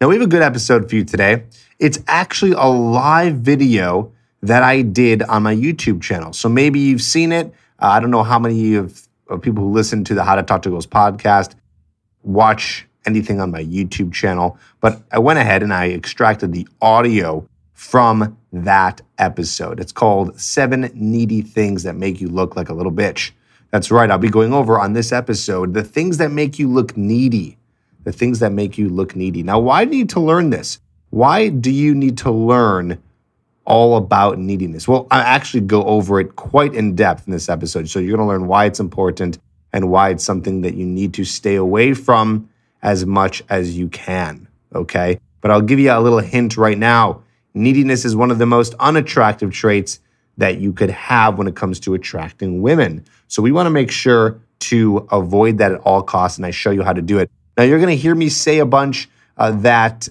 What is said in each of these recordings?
Now, we have a good episode for you today. It's actually a live video that I did on my YouTube channel. So maybe you've seen it. Uh, I don't know how many of, of people who listen to the How to Talk to Girls podcast watch anything on my YouTube channel, but I went ahead and I extracted the audio from that episode. It's called Seven Needy Things That Make You Look Like a Little Bitch. That's right, I'll be going over on this episode the things that make you look needy. The things that make you look needy. Now, why do you need to learn this? Why do you need to learn all about neediness? Well, I actually go over it quite in depth in this episode. So you're going to learn why it's important and why it's something that you need to stay away from as much as you can. Okay. But I'll give you a little hint right now. Neediness is one of the most unattractive traits that you could have when it comes to attracting women. So we want to make sure to avoid that at all costs. And I show you how to do it. Now, you're going to hear me say a bunch uh, that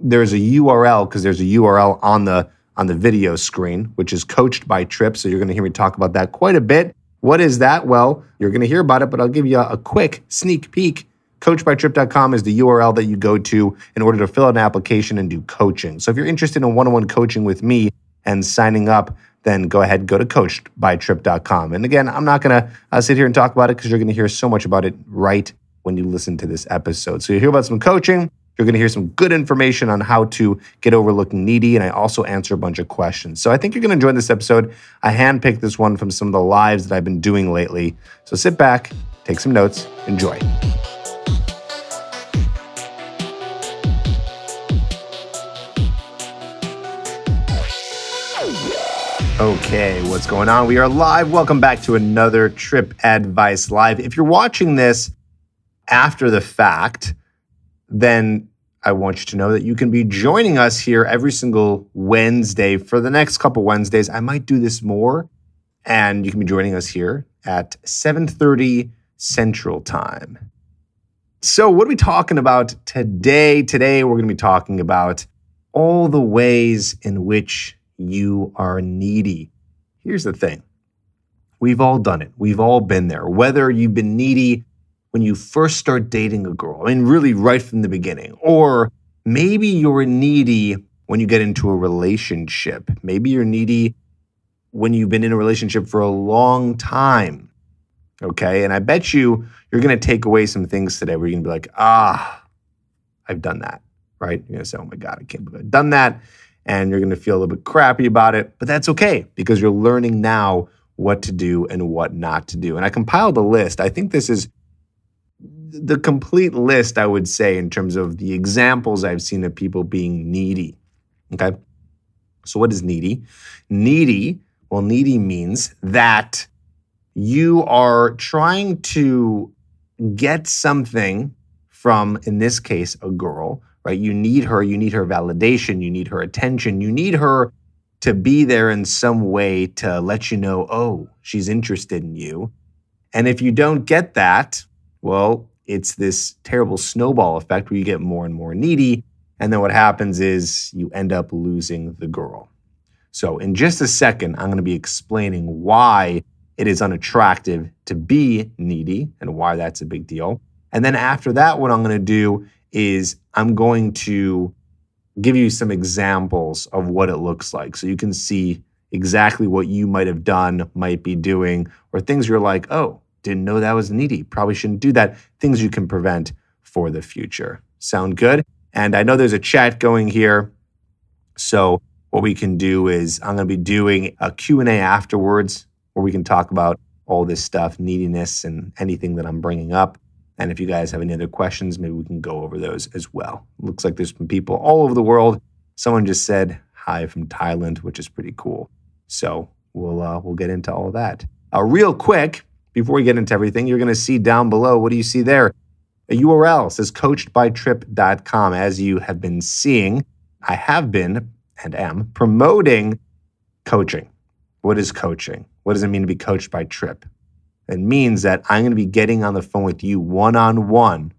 there's a URL because there's a URL on the on the video screen, which is coached by Trip. So you're going to hear me talk about that quite a bit. What is that? Well, you're going to hear about it, but I'll give you a, a quick sneak peek. Coachedbytrip.com is the URL that you go to in order to fill out an application and do coaching. So if you're interested in one on one coaching with me and signing up, then go ahead, go to coachedbytrip.com. And again, I'm not going to uh, sit here and talk about it because you're going to hear so much about it right when you listen to this episode. So you hear about some coaching. You're going to hear some good information on how to get over looking needy, and I also answer a bunch of questions. So I think you're going to enjoy this episode. I handpicked this one from some of the lives that I've been doing lately. So sit back, take some notes, enjoy. Okay, what's going on? We are live. Welcome back to another Trip Advice Live. If you're watching this after the fact, then I want you to know that you can be joining us here every single Wednesday for the next couple Wednesdays. I might do this more, and you can be joining us here at 7:30 Central Time. So, what are we talking about today? Today, we're going to be talking about all the ways in which you are needy. Here's the thing we've all done it, we've all been there. Whether you've been needy when you first start dating a girl, I mean, really right from the beginning, or maybe you're needy when you get into a relationship. Maybe you're needy when you've been in a relationship for a long time. Okay. And I bet you you're going to take away some things today where you're going to be like, ah, I've done that. Right. You're going to say, oh my God, I can't believe I've done that. And you're going to feel a little bit crappy about it. But that's okay because you're learning now what to do and what not to do. And I compiled a list. I think this is the complete list, I would say, in terms of the examples I've seen of people being needy. Okay. So, what is needy? Needy, well, needy means that you are trying to get something from, in this case, a girl, right? You need her, you need her validation, you need her attention, you need her to be there in some way to let you know, oh, she's interested in you. And if you don't get that, well, it's this terrible snowball effect where you get more and more needy. And then what happens is you end up losing the girl. So, in just a second, I'm going to be explaining why it is unattractive to be needy and why that's a big deal. And then after that, what I'm going to do is I'm going to give you some examples of what it looks like so you can see exactly what you might have done, might be doing, or things you're like, oh, didn't know that was needy. Probably shouldn't do that. Things you can prevent for the future. Sound good? And I know there's a chat going here. So what we can do is I'm going to be doing a Q&A afterwards where we can talk about all this stuff, neediness and anything that I'm bringing up. And if you guys have any other questions, maybe we can go over those as well. Looks like there's some people all over the world. Someone just said hi from Thailand, which is pretty cool. So we'll uh, we'll get into all that. Uh, real quick, before we get into everything, you're going to see down below. What do you see there? a URL says coachedbytrip.com. As you have been seeing, I have been and am promoting coaching. What is coaching? What does it mean to be coached by Trip? It means that I'm going to be getting on the phone with you one on one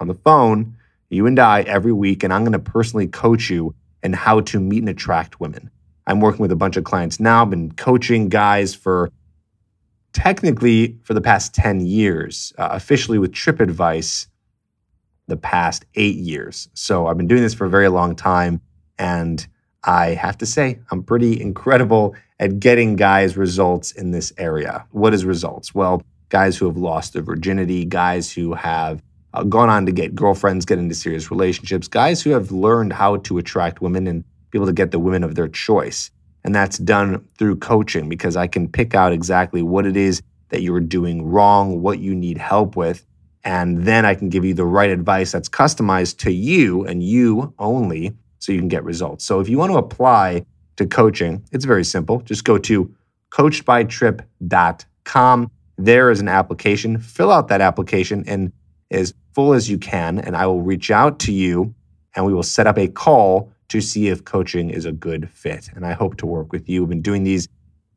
on the phone, you and I, every week, and I'm going to personally coach you in how to meet and attract women. I'm working with a bunch of clients now. I've been coaching guys for technically for the past 10 years, uh, officially with Trip Advice the past eight years. So I've been doing this for a very long time. And I have to say, I'm pretty incredible at getting guys results in this area. What is results? Well, guys who have lost their virginity, guys who have uh, gone on to get girlfriends, get into serious relationships, guys who have learned how to attract women and be able to get the women of their choice. And that's done through coaching because I can pick out exactly what it is that you're doing wrong, what you need help with. And then I can give you the right advice that's customized to you and you only so you can get results. So if you want to apply to coaching, it's very simple. Just go to coachedbytrip.com. There is an application. Fill out that application and as full as you can, and I will reach out to you and we will set up a call to see if coaching is a good fit. And I hope to work with you. We've been doing these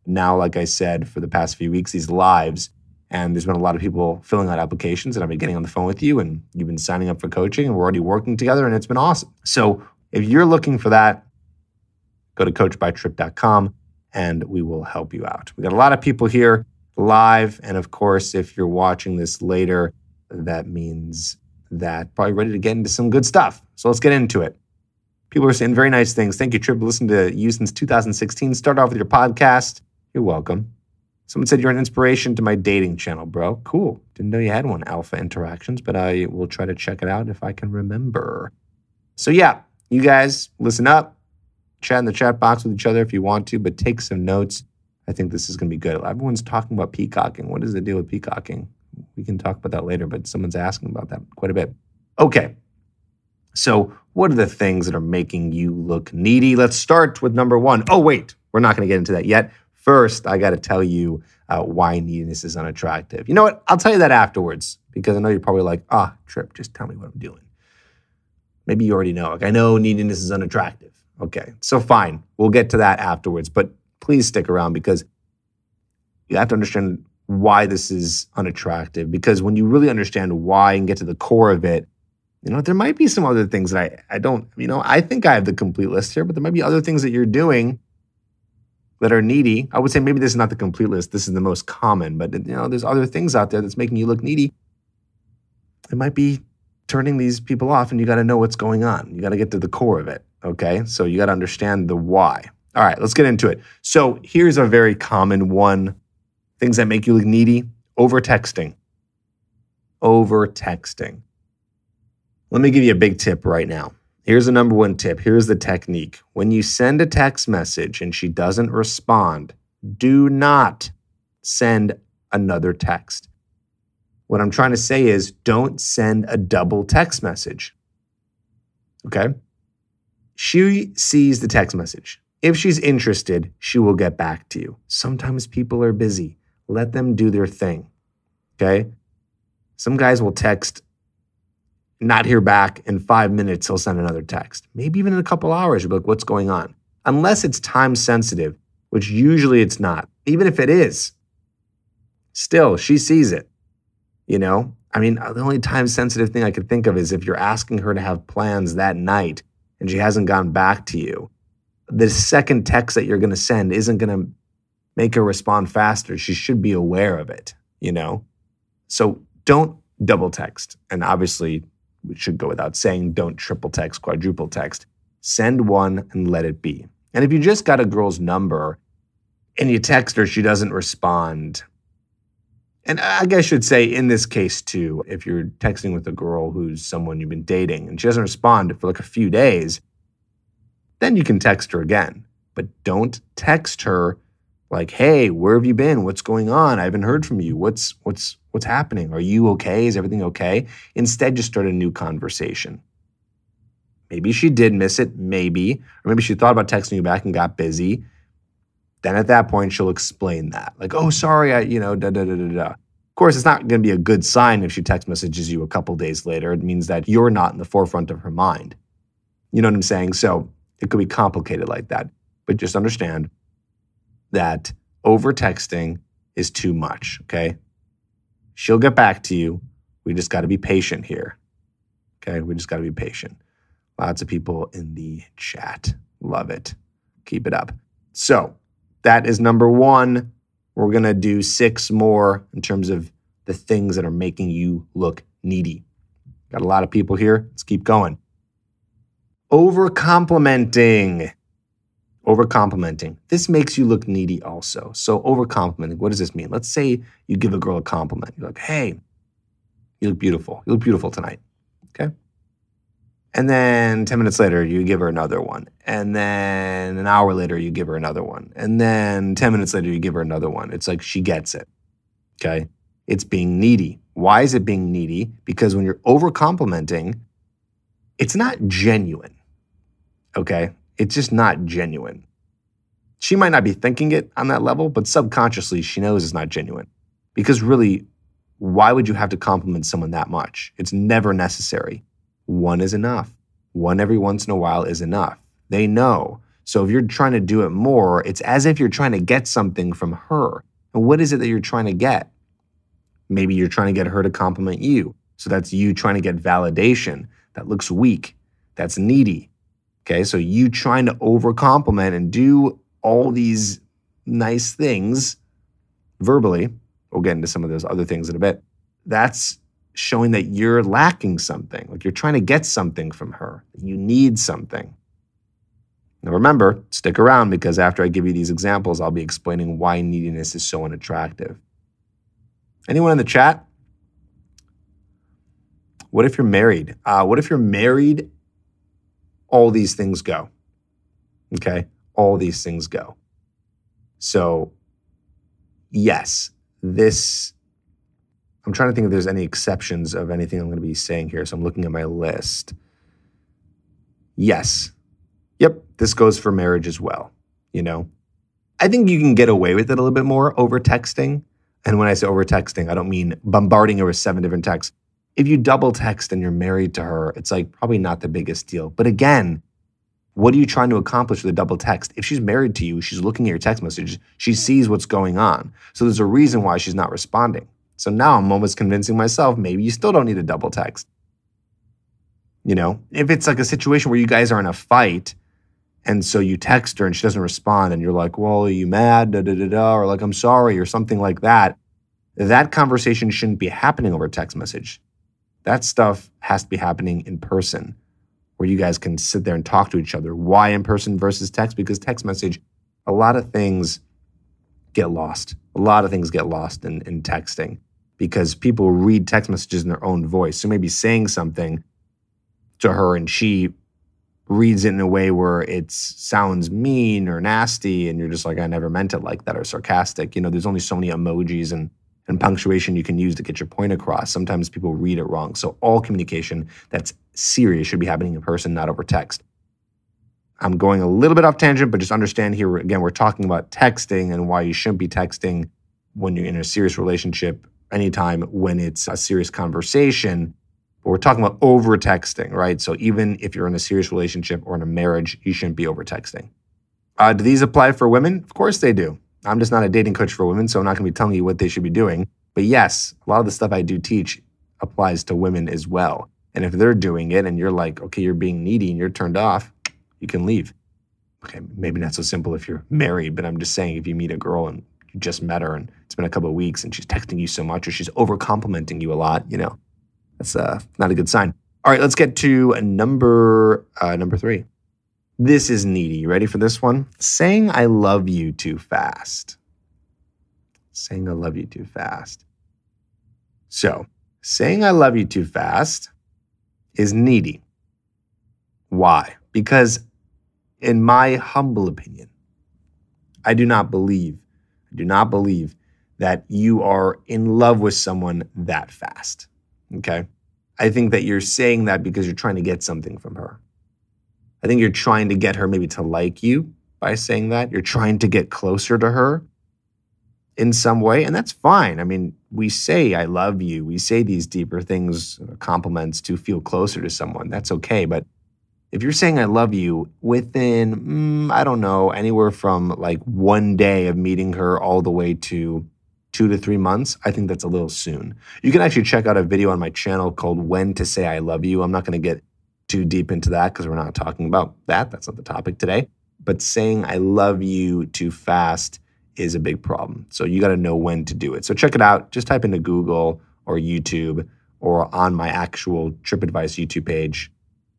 now, like I said, for the past few weeks, these lives. And there's been a lot of people filling out applications, and I've been getting on the phone with you, and you've been signing up for coaching, and we're already working together, and it's been awesome. So if you're looking for that, go to coachedbytrip.com and we will help you out. We got a lot of people here live. And of course, if you're watching this later, that means that probably ready to get into some good stuff. So let's get into it. People are saying very nice things. Thank you, Trip. Listen to you since 2016. Start off with your podcast. You're welcome. Someone said you're an inspiration to my dating channel, bro. Cool. Didn't know you had one, Alpha Interactions, but I will try to check it out if I can remember. So, yeah, you guys listen up, chat in the chat box with each other if you want to, but take some notes. I think this is going to be good. Everyone's talking about peacocking. What is the deal with peacocking? We can talk about that later, but someone's asking about that quite a bit. Okay. So, what are the things that are making you look needy? Let's start with number one. Oh, wait, we're not going to get into that yet. First, I got to tell you uh, why neediness is unattractive. You know what? I'll tell you that afterwards because I know you're probably like, ah, Trip, just tell me what I'm doing. Maybe you already know. Like, I know neediness is unattractive. Okay, so fine. We'll get to that afterwards. But please stick around because you have to understand why this is unattractive. Because when you really understand why and get to the core of it, you know, there might be some other things that I, I don't, you know, I think I have the complete list here, but there might be other things that you're doing that are needy. I would say maybe this is not the complete list. This is the most common, but you know, there's other things out there that's making you look needy. It might be turning these people off and you got to know what's going on. You got to get to the core of it. Okay. So you got to understand the why. All right, let's get into it. So here's a very common one things that make you look needy over texting. Over texting. Let me give you a big tip right now. Here's the number one tip. Here's the technique. When you send a text message and she doesn't respond, do not send another text. What I'm trying to say is don't send a double text message. Okay? She sees the text message. If she's interested, she will get back to you. Sometimes people are busy. Let them do their thing. Okay? Some guys will text, not hear back. In five minutes, he'll send another text. Maybe even in a couple hours, you'll be like, what's going on? Unless it's time sensitive, which usually it's not. Even if it is, still, she sees it. You know, I mean, uh, the only time sensitive thing I could think of is if you're asking her to have plans that night and she hasn't gone back to you. The second text that you're going to send isn't going to make her respond faster. She should be aware of it, you know? So don't double text. And obviously, should go without saying don't triple text, quadruple text. Send one and let it be. And if you just got a girl's number and you text her, she doesn't respond, and I guess I should say in this case too, if you're texting with a girl who's someone you've been dating and she doesn't respond for like a few days, then you can text her again. But don't text her like, "Hey, where have you been? What's going on? I haven't heard from you. What's what's what's happening? Are you okay? Is everything okay?" Instead, just start a new conversation. Maybe she did miss it, maybe, or maybe she thought about texting you back and got busy. Then at that point, she'll explain that. Like, oh, sorry, I, you know, da da da da da. Of course, it's not going to be a good sign if she text messages you a couple days later. It means that you're not in the forefront of her mind. You know what I'm saying? So it could be complicated like that. But just understand that over texting is too much, okay? She'll get back to you. We just got to be patient here. Okay? We just got to be patient. Lots of people in the chat. Love it. Keep it up. So, that is number one. We're going to do six more in terms of the things that are making you look needy. Got a lot of people here. Let's keep going. Over complimenting. Over complimenting. This makes you look needy also. So, over complimenting, what does this mean? Let's say you give a girl a compliment. You're like, hey, you look beautiful. You look beautiful tonight. Okay. And then 10 minutes later, you give her another one. And then an hour later, you give her another one. And then 10 minutes later, you give her another one. It's like she gets it. Okay. It's being needy. Why is it being needy? Because when you're over complimenting, it's not genuine. Okay. It's just not genuine. She might not be thinking it on that level, but subconsciously, she knows it's not genuine. Because really, why would you have to compliment someone that much? It's never necessary. One is enough. One every once in a while is enough. They know. So if you're trying to do it more, it's as if you're trying to get something from her. And what is it that you're trying to get? Maybe you're trying to get her to compliment you. So that's you trying to get validation. That looks weak. That's needy. Okay, so you trying to over compliment and do all these nice things verbally. We'll get into some of those other things in a bit. That's showing that you're lacking something, like you're trying to get something from her. You need something. Now remember, stick around because after I give you these examples, I'll be explaining why neediness is so unattractive. Anyone in the chat? What if you're married? Uh, what if you're married? All these things go. Okay? All these things go. So, yes, this, I'm trying to think if there's any exceptions of anything I'm going to be saying here. So I'm looking at my list. Yes. Yep, this goes for marriage as well. You know, I think you can get away with it a little bit more over texting. And when I say over texting, I don't mean bombarding her with seven different texts. If you double text and you're married to her, it's like probably not the biggest deal. But again, what are you trying to accomplish with a double text? If she's married to you, she's looking at your text messages, she sees what's going on. So there's a reason why she's not responding. So now I'm almost convincing myself maybe you still don't need a double text. You know, if it's like a situation where you guys are in a fight and so you text her and she doesn't respond, and you're like, well, are you mad? Da, da, da, da, or like, I'm sorry, or something like that. That conversation shouldn't be happening over text message. That stuff has to be happening in person where you guys can sit there and talk to each other. Why in person versus text? Because text message, a lot of things get lost. A lot of things get lost in, in texting because people read text messages in their own voice. So maybe saying something to her and she reads it in a way where it sounds mean or nasty and you're just like i never meant it like that or sarcastic you know there's only so many emojis and and punctuation you can use to get your point across sometimes people read it wrong so all communication that's serious should be happening in person not over text i'm going a little bit off tangent but just understand here again we're talking about texting and why you shouldn't be texting when you're in a serious relationship anytime when it's a serious conversation but we're talking about over texting, right? So even if you're in a serious relationship or in a marriage, you shouldn't be over texting. Uh, do these apply for women? Of course they do. I'm just not a dating coach for women, so I'm not going to be telling you what they should be doing. But yes, a lot of the stuff I do teach applies to women as well. And if they're doing it and you're like, okay, you're being needy and you're turned off, you can leave. Okay, maybe not so simple if you're married, but I'm just saying if you meet a girl and you just met her and it's been a couple of weeks and she's texting you so much or she's over complimenting you a lot, you know, that's uh, not a good sign. All right, let's get to number uh, number three. This is needy. You ready for this one? Saying I love you too fast. Saying I love you too fast. So, saying I love you too fast is needy. Why? Because, in my humble opinion, I do not believe, I do not believe that you are in love with someone that fast. Okay. I think that you're saying that because you're trying to get something from her. I think you're trying to get her maybe to like you by saying that. You're trying to get closer to her. in some way, and that's fine. I mean, we say I love you, we say these deeper things, uh, compliments to feel closer to someone. That's okay. But if you're saying I love you within, mm, I don't know, anywhere from like one day of meeting her all the way to two to three months, I think that's a little soon. You can actually check out a video on my channel called When to Say I Love You. I'm not going to get too deep into that because we're not talking about that. That's not the topic today. But saying I love you too fast is a big problem. So you got to know when to do it. So check it out. Just type into Google or YouTube or on my actual Trip Advice YouTube page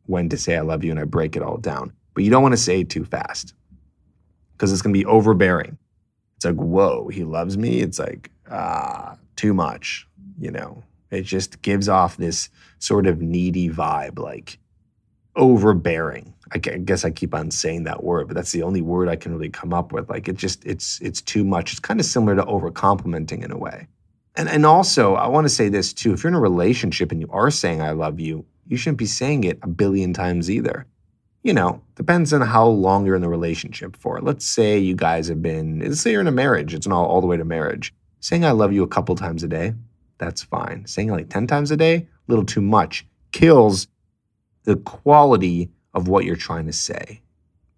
when to say I love you and I break it all down. But you don't want to say too fast because it's going to be overbearing. It's like, whoa, he loves me. It's like, ah, too much, you know. It just gives off this sort of needy vibe, like overbearing. I guess I keep on saying that word, but that's the only word I can really come up with. Like it just it's it's too much. It's kind of similar to over complimenting in a way. And and also, I want to say this too. If you're in a relationship and you are saying I love you, you shouldn't be saying it a billion times either. You know, depends on how long you're in the relationship for. Let's say you guys have been, let's say you're in a marriage, it's all, all the way to marriage. Saying I love you a couple times a day, that's fine. Saying like 10 times a day, a little too much, kills the quality of what you're trying to say.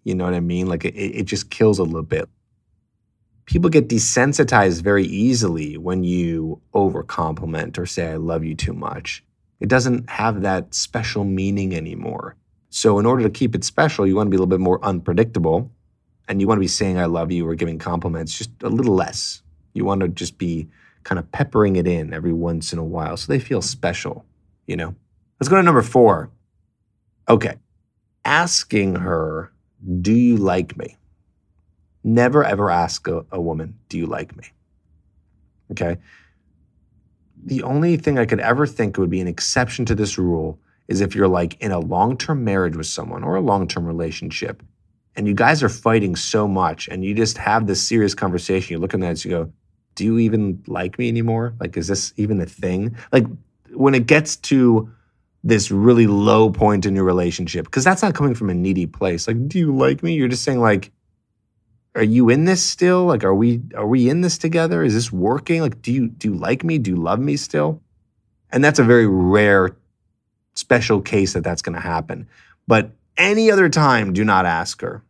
You know what I mean? Like it, it just kills a little bit. People get desensitized very easily when you over compliment or say, I love you too much. It doesn't have that special meaning anymore. So, in order to keep it special, you want to be a little bit more unpredictable and you want to be saying, I love you or giving compliments just a little less. You want to just be kind of peppering it in every once in a while so they feel special, you know? Let's go to number four. Okay. Asking her, Do you like me? Never ever ask a, a woman, Do you like me? Okay. The only thing I could ever think would be an exception to this rule is if you're like in a long term marriage with someone or a long term relationship and you guys are fighting so much and you just have this serious conversation. You look at that and you go, Do you even like me anymore? Like, is this even a thing? Like, when it gets to this really low point in your relationship because that's not coming from a needy place. Like do you like me? You're just saying like are you in this still? Like are we are we in this together? Is this working? Like do you do you like me? Do you love me still? And that's a very rare special case that that's going to happen. But any other time do not ask her.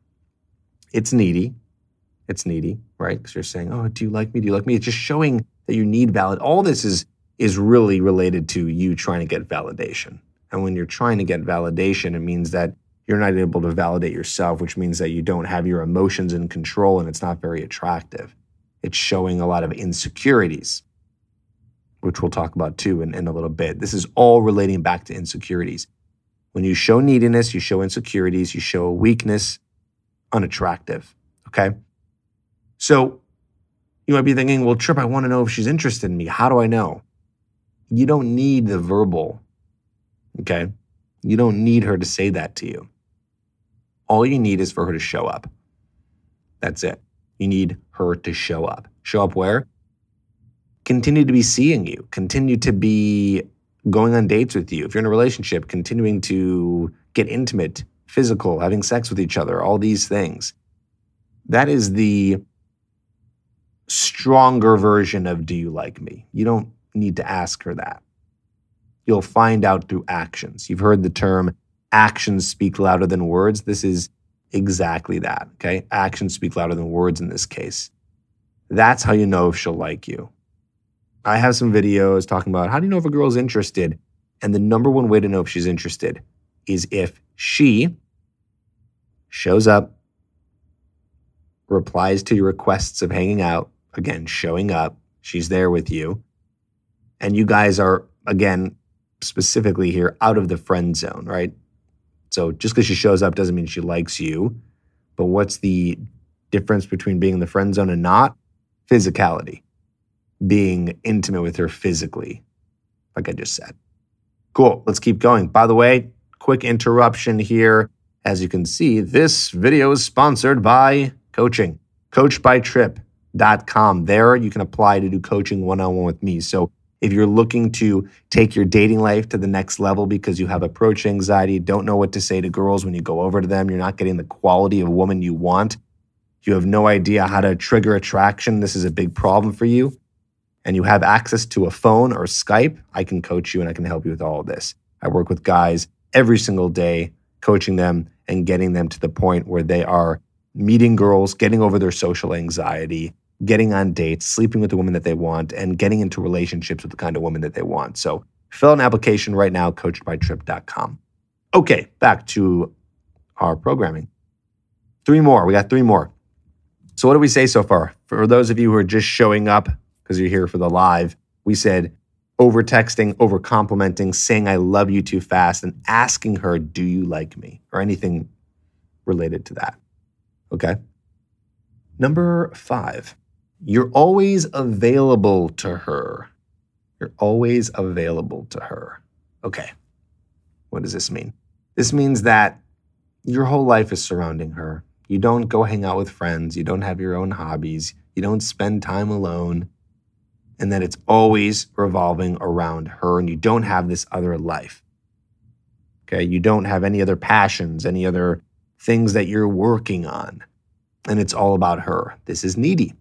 It's needy. It's needy right? Because you're saying oh do you like me? Do you like me? It's just showing that you need valid all this is is really related to you trying to get validation. And when you're trying to get validation, it means that you're not able to validate yourself, which means that you don't have your emotions in control and it's not very attractive. It's showing a lot of insecurities, which we'll talk about too in, in a little bit. This is all relating back to insecurities. When you show neediness, you show insecurities, you show weakness, unattractive. Okay. So you might be thinking, well, Trip, I want to know if she's interested in me. How do I know? You don't need the verbal, okay? You don't need her to say that to you. All you need is for her to show up. That's it. You need her to show up. Show up where? Continue to be seeing you, continue to be going on dates with you. If you're in a relationship, continuing to get intimate, physical, having sex with each other, all these things. That is the stronger version of do you like me? You don't need to ask her that. You'll find out through actions. You've heard the term actions speak louder than words. This is exactly that. Okay. Actions speak louder than words in this case. That's how you know if she'll like you. I have some videos talking about how do you know if a girl's interested? And the number one way to know if she's interested is if she shows up, replies to your requests of hanging out, again, showing up, she's there with you, and you guys are again specifically here out of the friend zone, right? So just because she shows up doesn't mean she likes you. But what's the difference between being in the friend zone and not? Physicality. Being intimate with her physically, like I just said. Cool. Let's keep going. By the way, quick interruption here. As you can see, this video is sponsored by coaching, coachedbytrip.com. There you can apply to do coaching one on one with me. So if you're looking to take your dating life to the next level because you have approach anxiety, don't know what to say to girls when you go over to them, you're not getting the quality of woman you want, you have no idea how to trigger attraction, this is a big problem for you, and you have access to a phone or Skype, I can coach you and I can help you with all of this. I work with guys every single day, coaching them and getting them to the point where they are meeting girls, getting over their social anxiety, getting on dates, sleeping with the woman that they want, and getting into relationships with the kind of woman that they want. So fill an application right now, coachedbytrip.com. Okay, back to our programming. Three more. We got three more. So, what did we say so far? For those of you who are just showing up because you're here for the live, we said over texting, over complimenting, saying I love you too fast, and asking her, Do you like me? or anything related to that. Okay. Number five, you're always available to her. You're always available to her. Okay. What does this mean? This means that your whole life is surrounding her. You don't go hang out with friends. You don't have your own hobbies. You don't spend time alone. And that it's always revolving around her and you don't have this other life. Okay. You don't have any other passions, any other things that you're working on. And it's all about her. This is needy.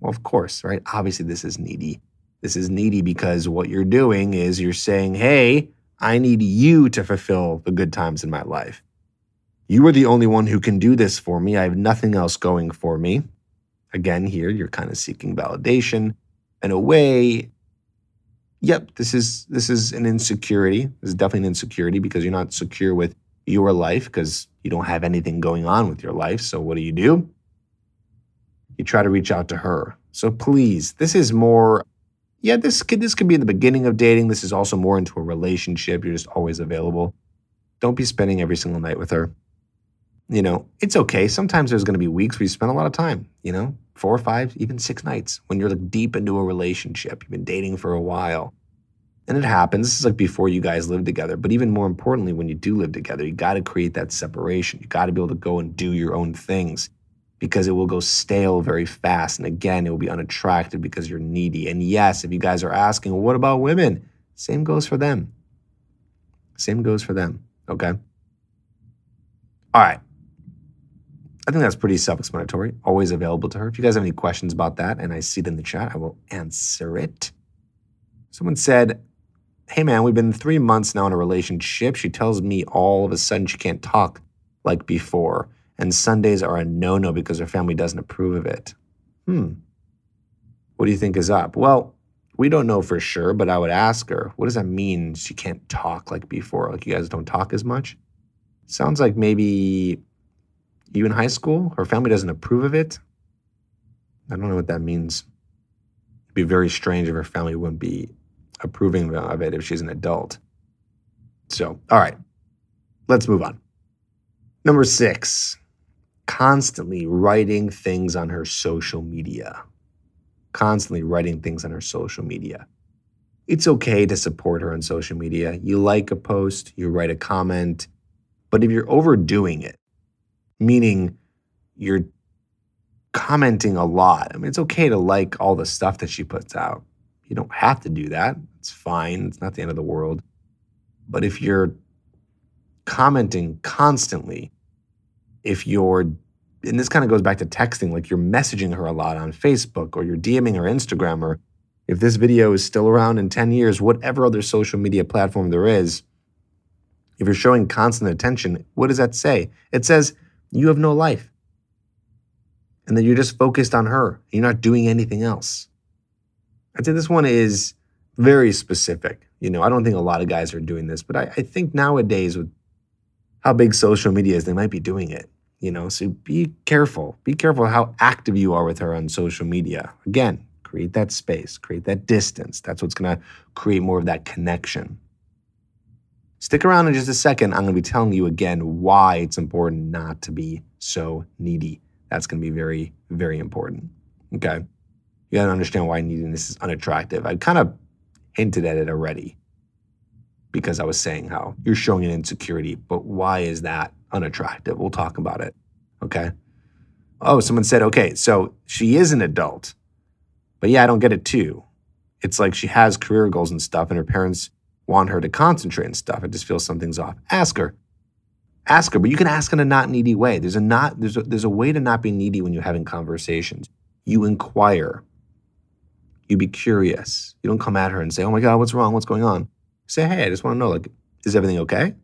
Well, of course, right? Obviously, this is needy. This is needy because what you're doing is you're saying, hey, I need you to fulfill the good times in my life. You are the only one who can do this for me. I have nothing else going for me. Again, here you're kind of seeking validation. In a way, yep, this is this is an insecurity. This is definitely an insecurity because you're not secure with your life because you don't have anything going on with your life. So what do you do? You try to reach out to her. So please, this is more yeah, this could this could be in the beginning of dating. This is also more into a relationship. You're just always available. Don't be spending every single night with her you know, it's okay. Sometimes there's going to be weeks where you spend a lot of time, you know, four or five, even six nights when you're like deep into a relationship. You've been dating for a while. And it happens. This is like before you guys live together. But even more importantly, when you do live together, you got to create that separation. You got to be able to go and do your own things because it will go stale very fast. And again, it will be unattractive because you're needy. And yes, if you guys are asking, well, what about women? Same goes for them. Same goes for them. Okay. All right. I think that's pretty self explanatory, always available to her. If you guys have any questions about that and I see it in the chat, I will answer it. Someone said, Hey man, we've been three months now in a relationship. She tells me all of a sudden she can't talk like before, and Sundays are a no no because her family doesn't approve of it. Hmm. What do you think is up? Well, we don't know for sure, but I would ask her, what does that mean she can't talk like before? Like you guys don't talk as much? Sounds like maybe you in high school? Her family doesn't approve of it? I don't know what that means. It'd be very strange if her family wouldn't be approving of it if she's an adult. So, all right, let's move on. Number six, constantly writing things on her social media. Constantly writing things on her social media. It's okay to support her on social media. You like a post, you write a comment, but if you're overdoing it, meaning you're commenting a lot. I mean, it's okay to like all the stuff that she puts out. You don't have to do that. It's fine. It's not the end of the world. But if you're commenting constantly, if you're, and this kind of goes back to texting, like you're messaging her a lot on Facebook or you're DMing her Instagram, or if this video is still around in 10 years, whatever other social media platform there is, if you're showing constant attention, what does that say? It says, you have no life. And then you're just focused on her. You're not doing anything else. I'd say this one is very specific. You know, I don't think a lot of guys are doing this, but I, I think nowadays with how big social media is, they might be doing it. You know, so be careful. Be careful how active you are with her on social media. Again, create that space, create that distance. That's what's going to create more of that connection. Stick around in just a second. I'm going to be telling you again why it's important not to be so needy. That's going to be very, very important. Okay. You got to understand why neediness is unattractive. I kind of hinted at it already because I was saying how you're showing an insecurity, but why is that unattractive? We'll talk about it. Okay. Oh, someone said, okay, so she is an adult, but yeah, I don't get it too. It's like she has career goals and stuff, and her parents want her to concentrate and stuff. I just feel something's off. Ask her. Ask her, but you can ask in a not needy way. There's a not there's a, there's a way to not be needy when you're having conversations. You inquire. You be curious. You don't come at her and say, "Oh my God, what's wrong? What's going on?" Say, "Hey, I just want to know, like, is everything okay?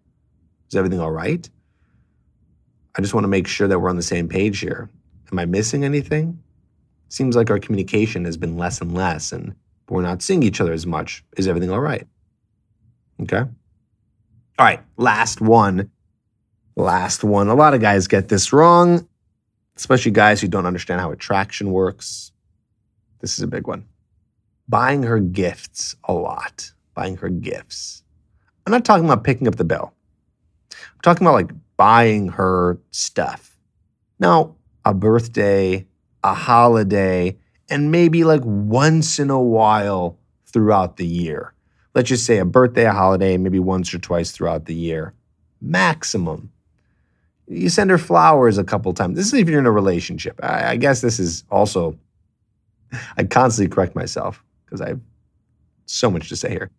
Is everything all right? I just want to make sure that we're on the same page here. Am I missing anything? Seems like our communication has been less and less, and we're not seeing each other as much. Is everything all right? Okay. All right, last one. Last one. A lot of guys get this wrong, especially guys who don't understand how attraction works. This is a big one. Buying her gifts a lot. Buying her gifts. I'm not talking about picking up the bill. I'm talking about like buying her stuff. Now, a birthday, a holiday, and maybe like once in a while throughout the year. Let's just say a birthday, a holiday, maybe once or twice throughout the year. Maximum. You send her flowers a couple times. This is if you're in a relationship. I, I guess this is also, I constantly correct myself because I have so much to say here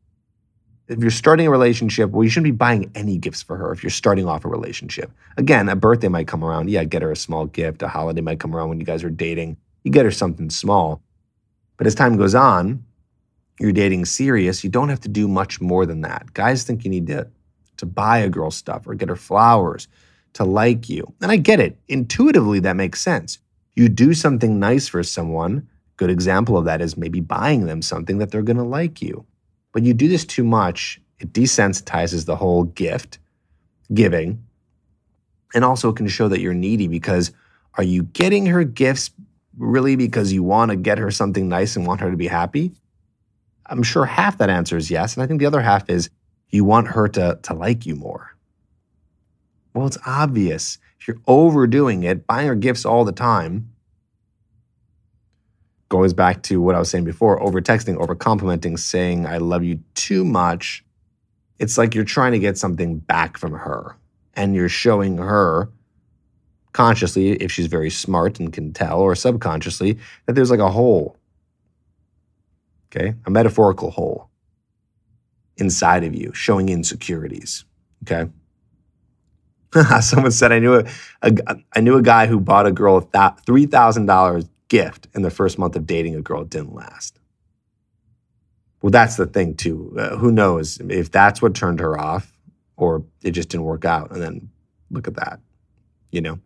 if you're starting a relationship, well, you shouldn't be buying any gifts for her if you're starting off a relationship. Again, a birthday might come around. Yeah, get her a small gift. A holiday might come around when you guys are dating. You get her something small. But as time goes on, you're dating serious, you don't have to do much more than that. Guys think you need to, to buy a girl stuff or get her flowers to like you. And I get it. Intuitively, that makes sense. You do something nice for someone. Good example of that is maybe buying them something that they're going to like you. When you do this too much, it desensitizes the whole gift giving and also it can show that you're needy because are you getting her gifts really because you want to get her something nice and want her to be happy? I'm sure half that answer is yes. And I think the other half is you want her to, to like you more. Well, it's obvious. If you're overdoing it, buying her gifts all the time, goes back to what I was saying before over texting, over complimenting, saying, I love you too much. It's like you're trying to get something back from her and you're showing her consciously, if she's very smart and can tell, or subconsciously, that there's like a hole. Okay. A metaphorical hole inside of you showing insecurities. Okay. Someone said I knew a, a I knew a guy who bought a girl three thousand dollars gift in the first month of dating a girl didn't last. Well, that's the thing too. Uh, who knows if that's what turned her off or it just didn't work out. And then look at that, you know?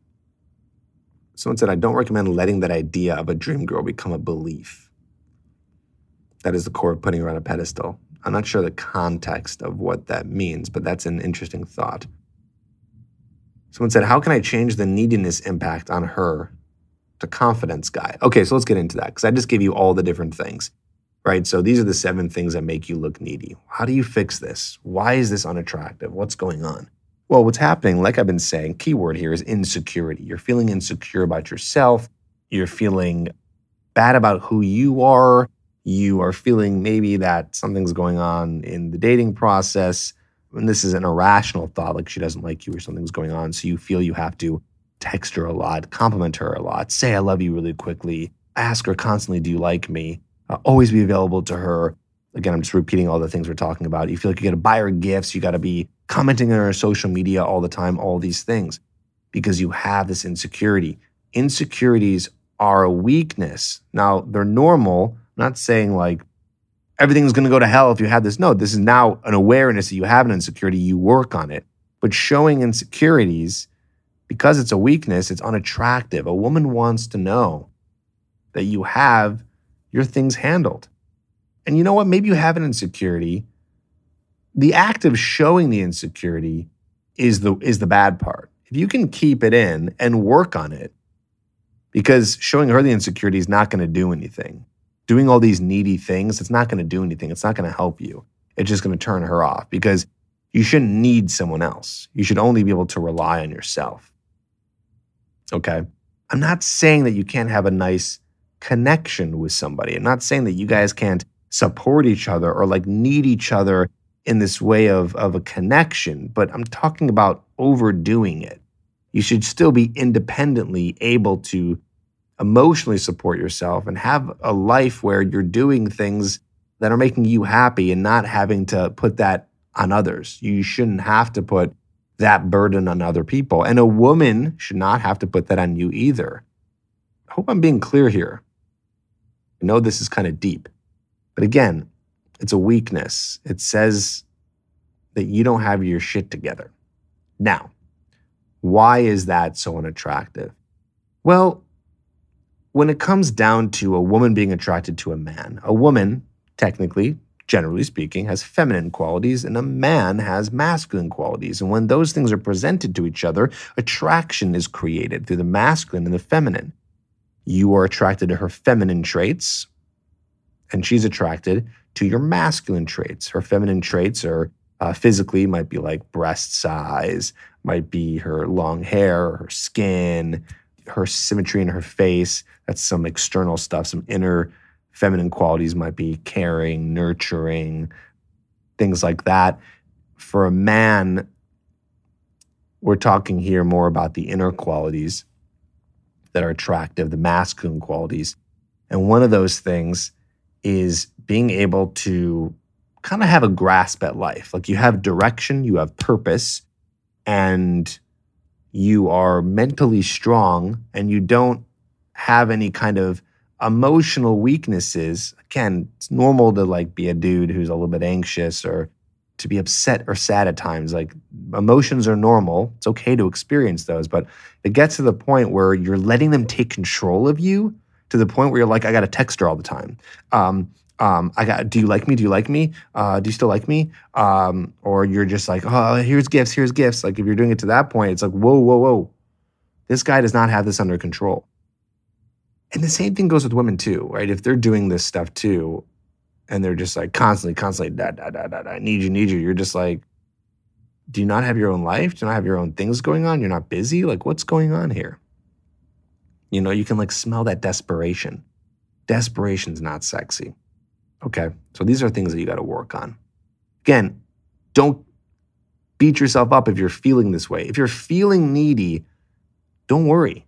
Someone said, I don't recommend letting that idea of a dream girl become a belief. That is the core of putting her on a pedestal. I'm not sure the context of what that means, but that's an interesting thought. Someone said, How can I change the neediness impact on her the confidence guy. Okay, so let's get into that because I just gave you all the different things, right? So these are the seven things that make you look needy. How do you fix this? Why is this unattractive? What's going on? Well, what's happening, like I've been saying, keyword here is insecurity. You're feeling insecure about yourself. You're feeling bad about who you are. You are feeling maybe that something's going on in the dating process. And this is an irrational thought, like she doesn't like you or something's going on. So you feel you have to text her a lot, compliment her a lot, say I love you really quickly, ask her constantly, do you like me? Uh, always be available to her. Again, I'm just repeating all the things we're talking about. You feel like you got to buy her gifts, you got to be commenting on her social media all the time, all these things, because you have this insecurity. Insecurities are a weakness. Now, they're normal. I'm not saying like everything's going to go to hell if you have this. No, this is now an awareness that you have an insecurity, you work on it. But showing insecurities because it's a weakness, it's unattractive. A woman wants to know that you have your things handled. And you know what? Maybe you have an insecurity. The act of showing the insecurity is the is the bad part. If you can keep it in and work on it, because showing her the insecurity is not going to do anything. Doing all these needy things, it's not going to do anything. It's not going to help you. It's just going to turn her off because you shouldn't need someone else. You should only be able to rely on yourself. Okay. I'm not saying that you can't have a nice connection with somebody. I'm not saying that you guys can't support each other or like need each other in this way of, of a connection, but I'm talking about overdoing it. You should still be independently able to emotionally support yourself and have a life where you're doing things that are making you happy and not having to put that on others. You shouldn't have to put that burden on other people. And a woman should not have to put that on you either. I hope I'm being clear here. I know this is kind of deep, but again, it's a weakness. It says that you don't have your shit together. Now, why is that so unattractive? Well, when it comes down to a woman being attracted to a man, a woman, technically, generally speaking, has feminine qualities and a man has masculine qualities. And when those things are presented to each other, attraction is created through the masculine and the feminine. You are attracted to her feminine traits, and she's attracted to your masculine traits. Her feminine traits are uh, physically might be like breast size, might be her long hair, her skin, her symmetry in her face. That's some external stuff, some inner feminine qualities might be caring, nurturing, things like that. For a man, we're talking here more about the inner qualities that are attractive, the masculine qualities. And one of those things is being able to kind of have a grasp at life. Like you have direction, you have purpose, and you are mentally strong and you don't have any kind of emotional weaknesses again it's normal to like be a dude who's a little bit anxious or to be upset or sad at times like emotions are normal it's okay to experience those but it gets to the point where you're letting them take control of you to the point where you're like i got to text her all the time um, um, I got, do you like me? Do you like me? Uh, do you still like me? Um, or you're just like, oh, here's gifts, here's gifts. Like if you're doing it to that point, it's like, whoa, whoa, whoa. This guy does not have this under control. And the same thing goes with women too, right? If they're doing this stuff too, and they're just like constantly, constantly, da, da, da, da, da, I need you, need you. You're just like, do you not have your own life? Do you not have your own things going on? You're not busy? Like, what's going on here? You know, you can like smell that desperation. Desperation's not sexy. Okay. So these are things that you got to work on. Again, don't beat yourself up if you're feeling this way. If you're feeling needy, don't worry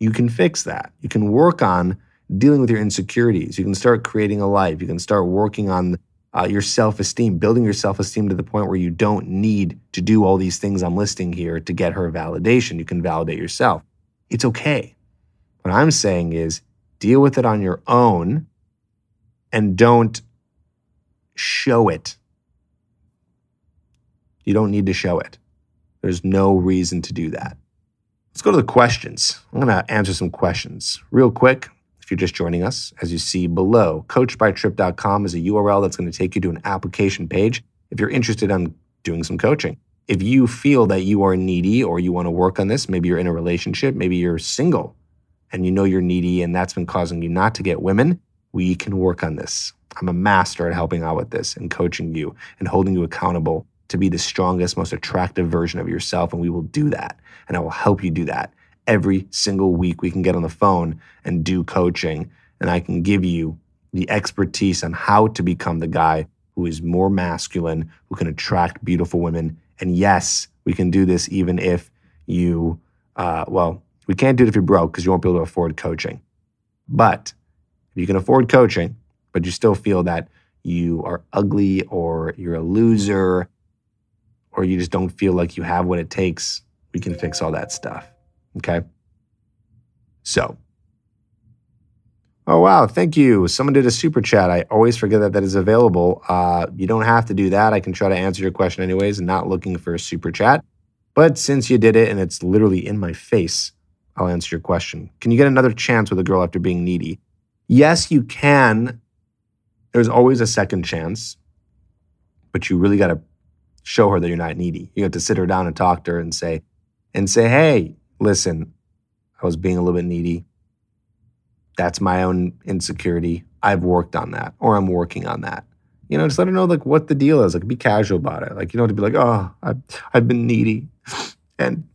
you can fix that. You can work on dealing with your insecurities. You can start creating a life. You can start working on uh, your self esteem, building your self esteem to the point where you don't need to do all these things I'm listing here to get her validation. You can validate yourself. It's okay. What I'm saying is deal with it on your own and don't show it. You don't need to show it. There's no reason to do that. Let's go to the questions. I'm going to answer some questions real quick. If you're just joining us, as you see below, coachedbytrip.com is a URL that's going to take you to an application page if you're interested in doing some coaching. If you feel that you are needy or you want to work on this, maybe you're in a relationship, maybe you're single and you know you're needy and that's been causing you not to get women, we can work on this. I'm a master at helping out with this and coaching you and holding you accountable to be the strongest, most attractive version of yourself. And we will do that. And I will help you do that. Every single week, we can get on the phone and do coaching. And I can give you the expertise on how to become the guy who is more masculine, who can attract beautiful women. And yes, we can do this even if you, uh, well, we can't do it if you're broke because you won't be able to afford coaching. But if you can afford coaching, but you still feel that you are ugly or you're a loser or you just don't feel like you have what it takes, we can fix all that stuff. Okay. So, oh, wow. Thank you. Someone did a super chat. I always forget that that is available. Uh, you don't have to do that. I can try to answer your question anyways, not looking for a super chat. But since you did it and it's literally in my face, I'll answer your question. Can you get another chance with a girl after being needy? Yes, you can. There's always a second chance, but you really got to show her that you're not needy. You have to sit her down and talk to her and say, and say, hey, listen, I was being a little bit needy. That's my own insecurity. I've worked on that, or I'm working on that. You know, just let her know like what the deal is. Like, be casual about it. Like, you don't have to be like, oh, I've I've been needy, and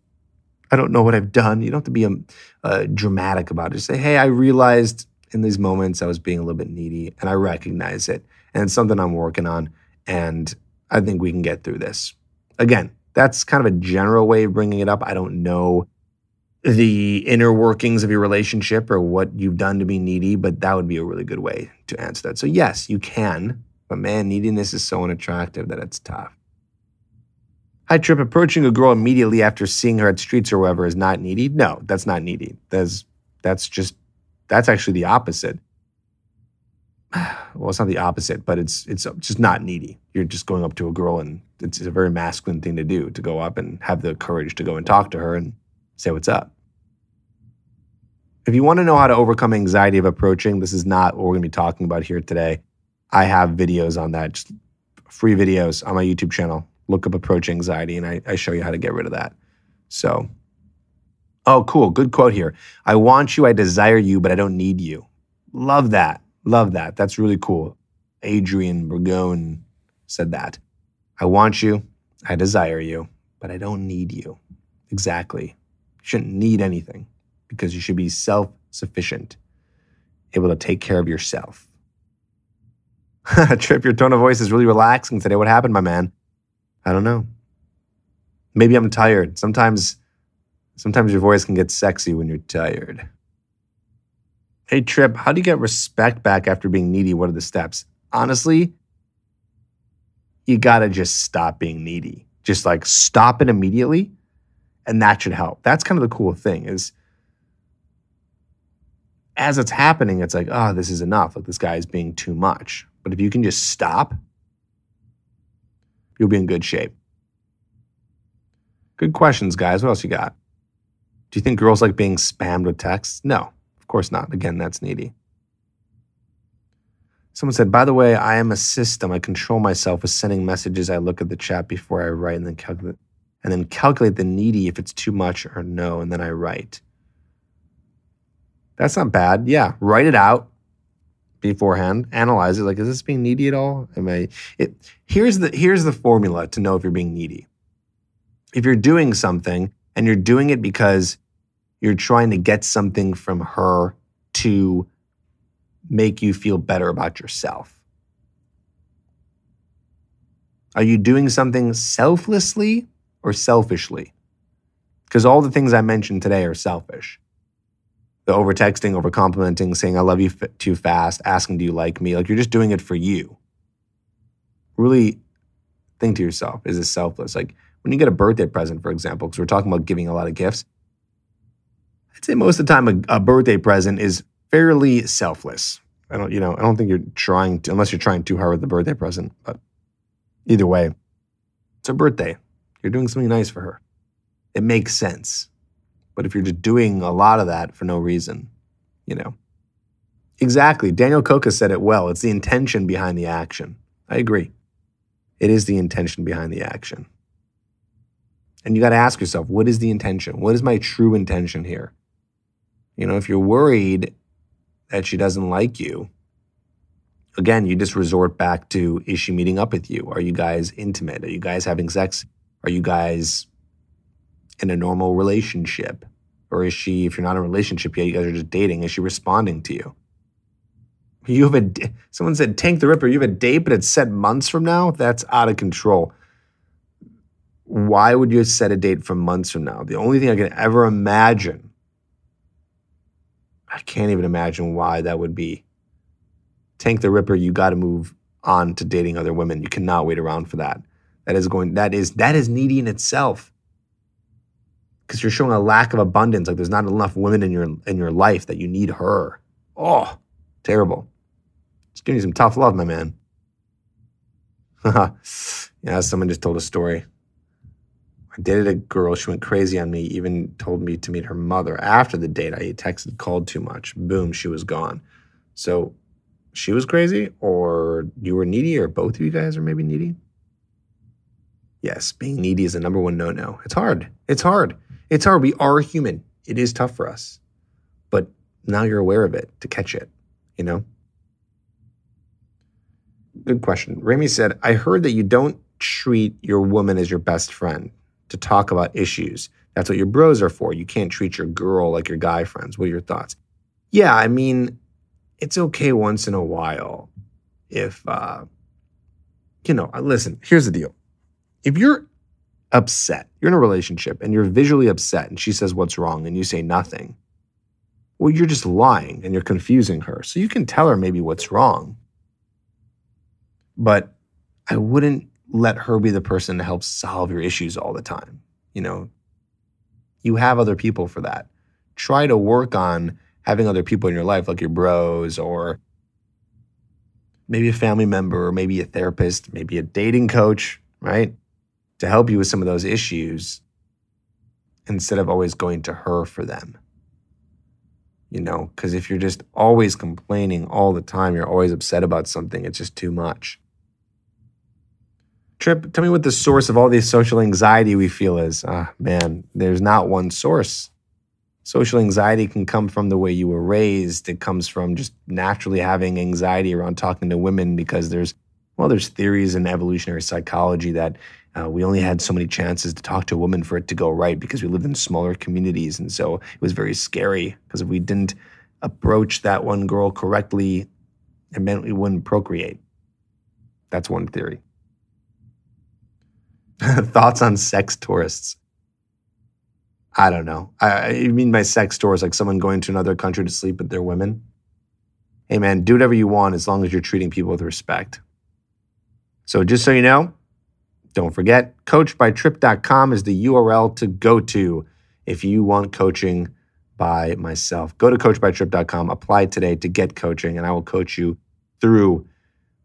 I don't know what I've done. You don't have to be um, uh, dramatic about it. Just say, hey, I realized in these moments I was being a little bit needy, and I recognize it, and it's something I'm working on, and I think we can get through this. Again, that's kind of a general way of bringing it up. I don't know the inner workings of your relationship or what you've done to be needy, but that would be a really good way to answer that. So, yes, you can, but man, neediness is so unattractive that it's tough. Hi, Trip. Approaching a girl immediately after seeing her at streets or wherever is not needy. No, that's not needy. That's that's just that's actually the opposite. Well, it's not the opposite, but it's it's just not needy. You're just going up to a girl, and it's a very masculine thing to do to go up and have the courage to go and talk to her and say what's up. If you want to know how to overcome anxiety of approaching, this is not what we're going to be talking about here today. I have videos on that, just free videos on my YouTube channel. Look up approach anxiety, and I, I show you how to get rid of that. So, oh, cool. Good quote here. I want you, I desire you, but I don't need you. Love that. Love that. That's really cool. Adrian Burgone said that. I want you, I desire you, but I don't need you. Exactly. You shouldn't need anything because you should be self sufficient, able to take care of yourself. Trip, your tone of voice is really relaxing today. What happened, my man? I don't know. Maybe I'm tired. Sometimes sometimes your voice can get sexy when you're tired. Hey Trip, how do you get respect back after being needy? What are the steps? Honestly, you got to just stop being needy. Just like stop it immediately and that should help. That's kind of the cool thing is as it's happening, it's like, oh, this is enough. Like this guy is being too much. But if you can just stop, you'll be in good shape. Good questions, guys. What else you got? Do you think girls like being spammed with texts? No, of course not. Again, that's needy. Someone said, by the way, I am a system. I control myself with sending messages. I look at the chat before I write and then calculate and then calculate the needy if it's too much or no, and then I write. That's not bad. Yeah, write it out beforehand. Analyze it. Like, is this being needy at all? Am I? It, here's the here's the formula to know if you're being needy. If you're doing something and you're doing it because you're trying to get something from her to make you feel better about yourself. Are you doing something selflessly or selfishly? Because all the things I mentioned today are selfish the over texting, over complimenting, saying I love you f- too fast, asking do you like me? Like you're just doing it for you. Really think to yourself, is this selfless? Like when you get a birthday present, for example, because we're talking about giving a lot of gifts, I'd say most of the time a, a birthday present is fairly selfless. I don't, you know, I don't think you're trying to, unless you're trying too hard with the birthday present. But either way, it's her birthday. You're doing something nice for her. It makes sense. But if you're just doing a lot of that for no reason, you know. Exactly. Daniel Coca said it well. It's the intention behind the action. I agree. It is the intention behind the action. And you got to ask yourself, what is the intention? What is my true intention here? You know, if you're worried that she doesn't like you, again, you just resort back to is she meeting up with you? Are you guys intimate? Are you guys having sex? Are you guys in a normal relationship? Or is she, if you're not in a relationship yet, you guys are just dating, is she responding to you? You have a, someone said, Tank the Ripper, you have a date, but it's set months from now? That's out of control. Why would you set a date for months from now? The only thing I can ever imagine, I can't even imagine why that would be. Tank the Ripper, you got to move on to dating other women. You cannot wait around for that. That is going, that is, that is needy in itself because you're showing a lack of abundance. Like there's not enough women in your in your life that you need her. Oh, terrible. It's giving you some tough love, my man. yeah, someone just told a story. I dated a girl. She went crazy on me. Even told me to meet her mother after the date. I texted, called too much. Boom, she was gone. So she was crazy, or you were needy, or both of you guys are maybe needy. Yes, being needy is the number one no no. It's hard. It's hard. It's hard. We are human. It is tough for us. But now you're aware of it to catch it, you know? Good question. Remy said, I heard that you don't treat your woman as your best friend to talk about issues. That's what your bros are for. You can't treat your girl like your guy friends. What are your thoughts? Yeah, I mean, it's okay once in a while if, uh, you know, listen, here's the deal. If you're upset. You're in a relationship and you're visually upset, and she says, What's wrong? And you say nothing. Well, you're just lying and you're confusing her. So you can tell her maybe what's wrong. But I wouldn't let her be the person to help solve your issues all the time. You know, you have other people for that. Try to work on having other people in your life, like your bros or maybe a family member or maybe a therapist, maybe a dating coach, right? To help you with some of those issues instead of always going to her for them. You know, because if you're just always complaining all the time, you're always upset about something, it's just too much. Trip, tell me what the source of all this social anxiety we feel is. Ah, man, there's not one source. Social anxiety can come from the way you were raised. It comes from just naturally having anxiety around talking to women because there's, well, there's theories in evolutionary psychology that uh, we only had so many chances to talk to a woman for it to go right because we lived in smaller communities. And so it was very scary because if we didn't approach that one girl correctly, it meant we wouldn't procreate. That's one theory. Thoughts on sex tourists? I don't know. I, I mean by sex tourists like someone going to another country to sleep with their women. Hey man, do whatever you want as long as you're treating people with respect. So just so you know, don't forget, coachedbytrip.com is the URL to go to if you want coaching by myself. Go to coachedbytrip.com, apply today to get coaching, and I will coach you through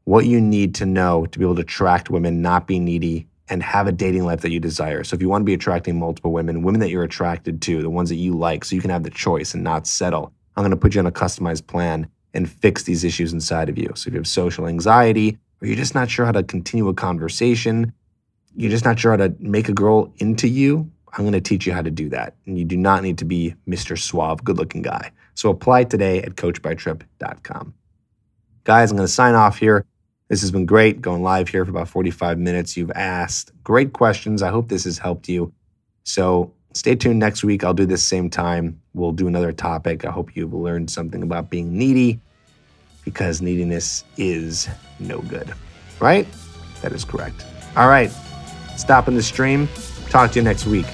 what you need to know to be able to attract women, not be needy, and have a dating life that you desire. So if you want to be attracting multiple women, women that you're attracted to, the ones that you like, so you can have the choice and not settle, I'm going to put you on a customized plan and fix these issues inside of you. So if you have social anxiety, or you're just not sure how to continue a conversation, you're just not sure how to make a girl into you, I'm going to teach you how to do that. And you do not need to be Mr. Suave, good looking guy. So apply today at coachedbytrip.com. Guys, I'm going to sign off here. This has been great going live here for about 45 minutes. You've asked great questions. I hope this has helped you. So stay tuned next week. I'll do this same time. We'll do another topic. I hope you've learned something about being needy because neediness is no good, right? That is correct. All right, stopping the stream. Talk to you next week.